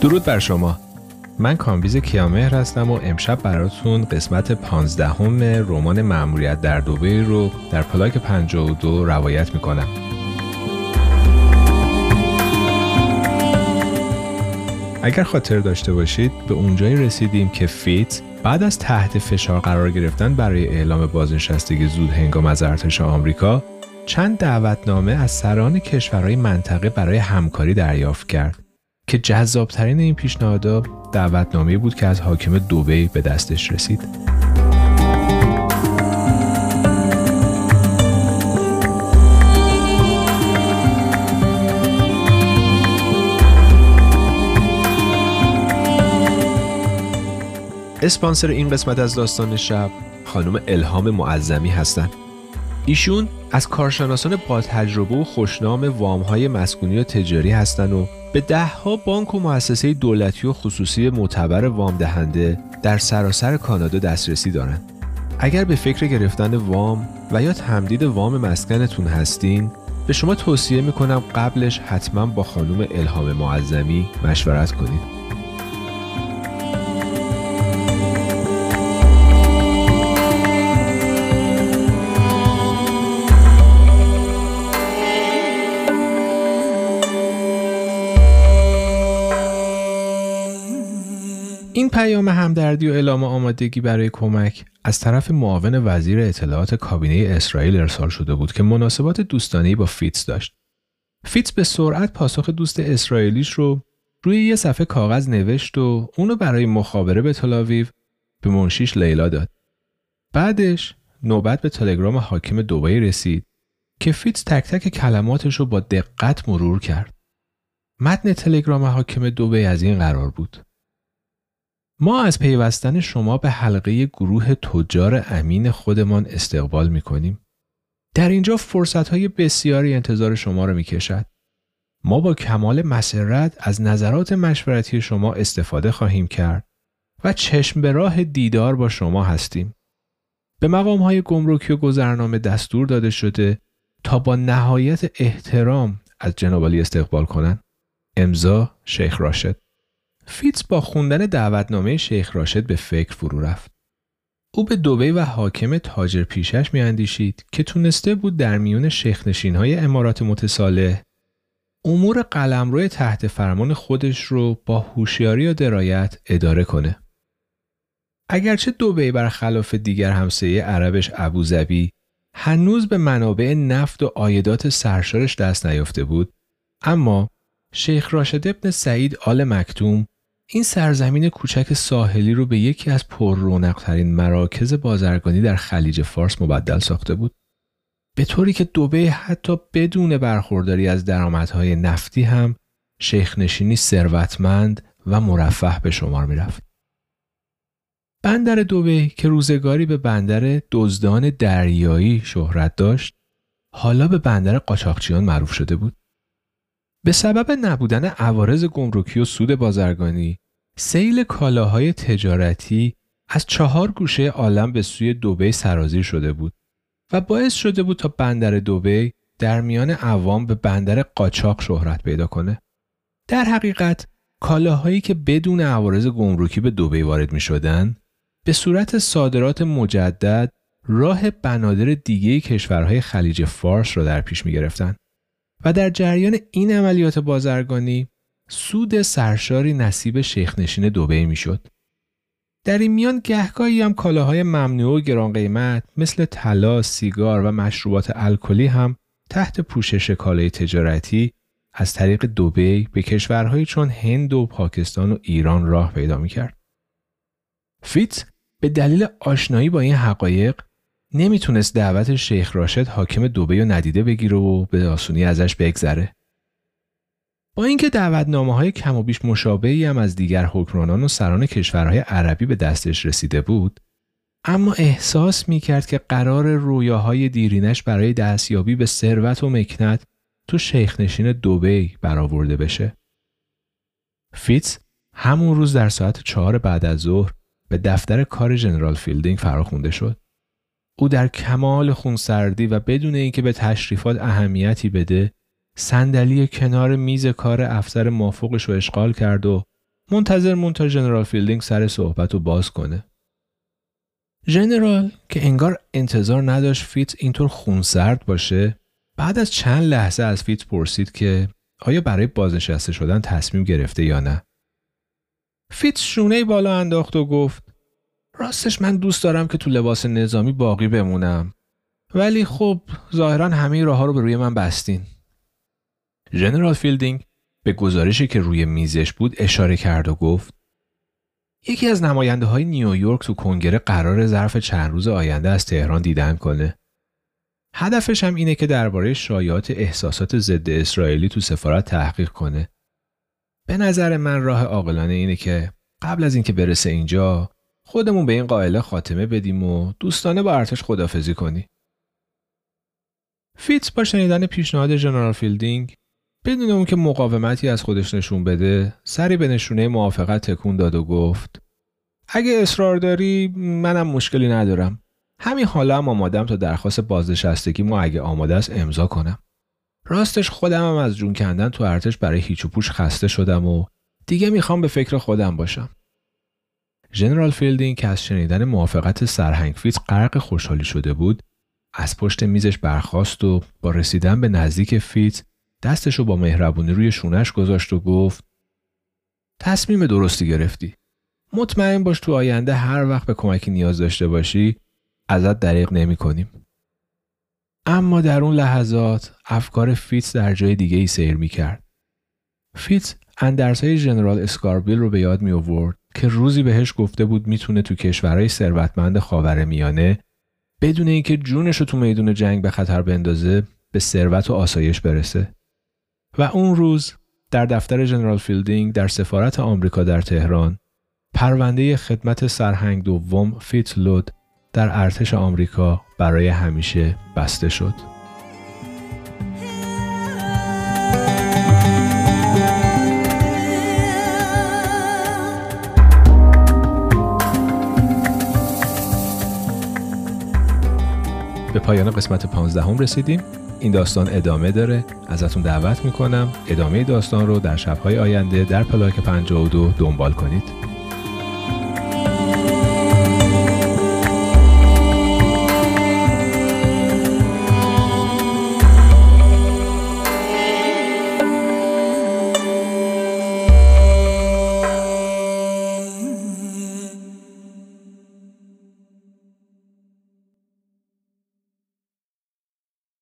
درود بر شما. من کامبیز کیامهر هستم و امشب براتون قسمت پانزدهم رمان ماموریت در دوبی رو در پلاک 52 روایت می‌کنم. اگر خاطر داشته باشید به اونجایی رسیدیم که فیتس بعد از تحت فشار قرار گرفتن برای اعلام بازنشستگی زود هنگام از ارتش آمریکا چند دعوتنامه از سران کشورهای منطقه برای همکاری دریافت کرد. که جذابترین این پیشنهادها دعوتنامه بود که از حاکم دوبی به دستش رسید. اسپانسر این قسمت از داستان شب خانم الهام معظمی هستند. ایشون از کارشناسان با تجربه و خوشنام وامهای مسکونی و تجاری هستند و به دهها بانک و مؤسسه دولتی و خصوصی معتبر وام دهنده در سراسر کانادا دسترسی دارند. اگر به فکر گرفتن وام و یا تمدید وام مسکنتون هستین به شما توصیه می‌کنم قبلش حتما با خانم الهام معظمی مشورت کنید. پیام همدردی و اعلام آمادگی برای کمک از طرف معاون وزیر اطلاعات کابینه اسرائیل ارسال شده بود که مناسبات دوستانه‌ای با فیتس داشت. فیتس به سرعت پاسخ دوست اسرائیلیش رو روی یه صفحه کاغذ نوشت و اونو برای مخابره به تلاویو به منشیش لیلا داد. بعدش نوبت به تلگرام حاکم دوبی رسید که فیتس تک تک کلماتش رو با دقت مرور کرد. متن تلگرام حاکم دوبی از این قرار بود. ما از پیوستن شما به حلقه گروه تجار امین خودمان استقبال می کنیم. در اینجا فرصت های بسیاری انتظار شما را می کشد. ما با کمال مسرت از نظرات مشورتی شما استفاده خواهیم کرد و چشم به راه دیدار با شما هستیم. به مقام های گمرکی و گذرنامه دستور داده شده تا با نهایت احترام از جنابالی استقبال کنند. امضا شیخ راشد فیتس با خوندن دعوتنامه شیخ راشد به فکر فرو رفت. او به دوبی و حاکم تاجر پیشش میاندیشید که تونسته بود در میون شیخنشین های امارات متصالح امور قلمرو تحت فرمان خودش رو با هوشیاری و درایت اداره کنه. اگرچه دوبی برخلاف دیگر همسایه عربش ابوظبی هنوز به منابع نفت و عایدات سرشارش دست نیافته بود اما شیخ راشد ابن سعید آل مکتوم این سرزمین کوچک ساحلی رو به یکی از پر ترین مراکز بازرگانی در خلیج فارس مبدل ساخته بود. به طوری که دوبه حتی بدون برخورداری از درآمدهای نفتی هم شیخ نشینی ثروتمند و مرفه به شمار می رفت. بندر دوبه که روزگاری به بندر دزدان دریایی شهرت داشت حالا به بندر قاچاقچیان معروف شده بود. به سبب نبودن عوارض گمرکی و سود بازرگانی سیل کالاهای تجارتی از چهار گوشه عالم به سوی دوبی سرازیر شده بود و باعث شده بود تا بندر دوبی در میان عوام به بندر قاچاق شهرت پیدا کنه. در حقیقت کالاهایی که بدون عوارض گمرکی به دوبی وارد می شدن به صورت صادرات مجدد راه بنادر دیگه کشورهای خلیج فارس را در پیش می گرفتن. و در جریان این عملیات بازرگانی سود سرشاری نصیب شیخ نشین دوبه می‌شد. در این میان گهگاهی هم کالاهای ممنوع و گران قیمت مثل طلا، سیگار و مشروبات الکلی هم تحت پوشش کالای تجارتی از طریق دوبی به کشورهایی چون هند و پاکستان و ایران راه پیدا می‌کرد. فیت به دلیل آشنایی با این حقایق نمی‌تونست دعوت شیخ راشد حاکم دوبه و ندیده بگیره و به آسونی ازش بگذره. با اینکه دعوتنامه های کم و بیش مشابهی هم از دیگر حکمرانان و سران کشورهای عربی به دستش رسیده بود اما احساس می کرد که قراره رویاهای دیرینش برای دستیابی به ثروت و مکنت تو شیخ نشین دوبی برآورده بشه. فیتس همون روز در ساعت چهار بعد از ظهر به دفتر کار جنرال فیلدینگ فراخونده شد. او در کمال خونسردی و بدون اینکه به تشریفات اهمیتی بده صندلی کنار میز کار افسر مافوقش رو اشغال کرد و منتظر موند تا جنرال فیلدینگ سر صحبت رو باز کنه. ژنرال که انگار انتظار نداشت فیتس اینطور خونسرد باشه بعد از چند لحظه از فیتس پرسید که آیا برای بازنشسته شدن تصمیم گرفته یا نه فیتس شونه بالا انداخت و گفت راستش من دوست دارم که تو لباس نظامی باقی بمونم ولی خب ظاهرا همه راه ها رو به روی من بستین ژنرال فیلدینگ به گزارشی که روی میزش بود اشاره کرد و گفت یکی از نماینده های نیویورک تو کنگره قراره ظرف چند روز آینده از تهران دیدن کنه. هدفش هم اینه که درباره شایعات احساسات ضد اسرائیلی تو سفارت تحقیق کنه. به نظر من راه عاقلانه اینه که قبل از اینکه برسه اینجا خودمون به این غائله خاتمه بدیم و دوستانه با ارتش خداحافظی کنی. فیتس با شنیدن پیشنهاد جنرال فیلدینگ بدون اون که مقاومتی از خودش نشون بده سری به نشونه موافقت تکون داد و گفت اگه اصرار داری منم مشکلی ندارم. همین حالا هم آمادم تا درخواست بازنشستگیمو اگه آماده است امضا کنم. راستش خودم هم از جون کندن تو ارتش برای هیچ و پوچ خسته شدم و دیگه می‌خوام به فکر خودم باشم. ژنرال فیلدینگ که از شنیدن موافقت سرهنگ فیتس غرق خوشحالی شده بود از پشت میزش برخاست و با رسیدن به نزدیک فیتس دستشو با مهربونی روی شونش گذاشت و گفت تصمیم درستی گرفتی. مطمئن باش تو آینده هر وقت به کمکی نیاز داشته باشی ازت دریغ نمی کنیم. اما در اون لحظات افکار فیتس در جای دیگه ای سیر می کرد. فیتس اندرزهای جنرال اسکاربیل رو به یاد می آورد که روزی بهش گفته بود می‌تونه تو کشورهای ثروتمند خاور میانه بدون اینکه جونش رو تو میدون جنگ به خطر بندازه به ثروت و آسایش برسه. و اون روز در دفتر جنرال فیلدینگ در سفارت آمریکا در تهران پرونده خدمت سرهنگ دوم فیتس لود در ارتش آمریکا برای همیشه بسته شد. پایان قسمت 15 هم رسیدیم. این داستان ادامه داره. ازتون دعوت می‌کنم ادامه داستان رو در شبهای آینده در پلاک 52 دنبال کنید.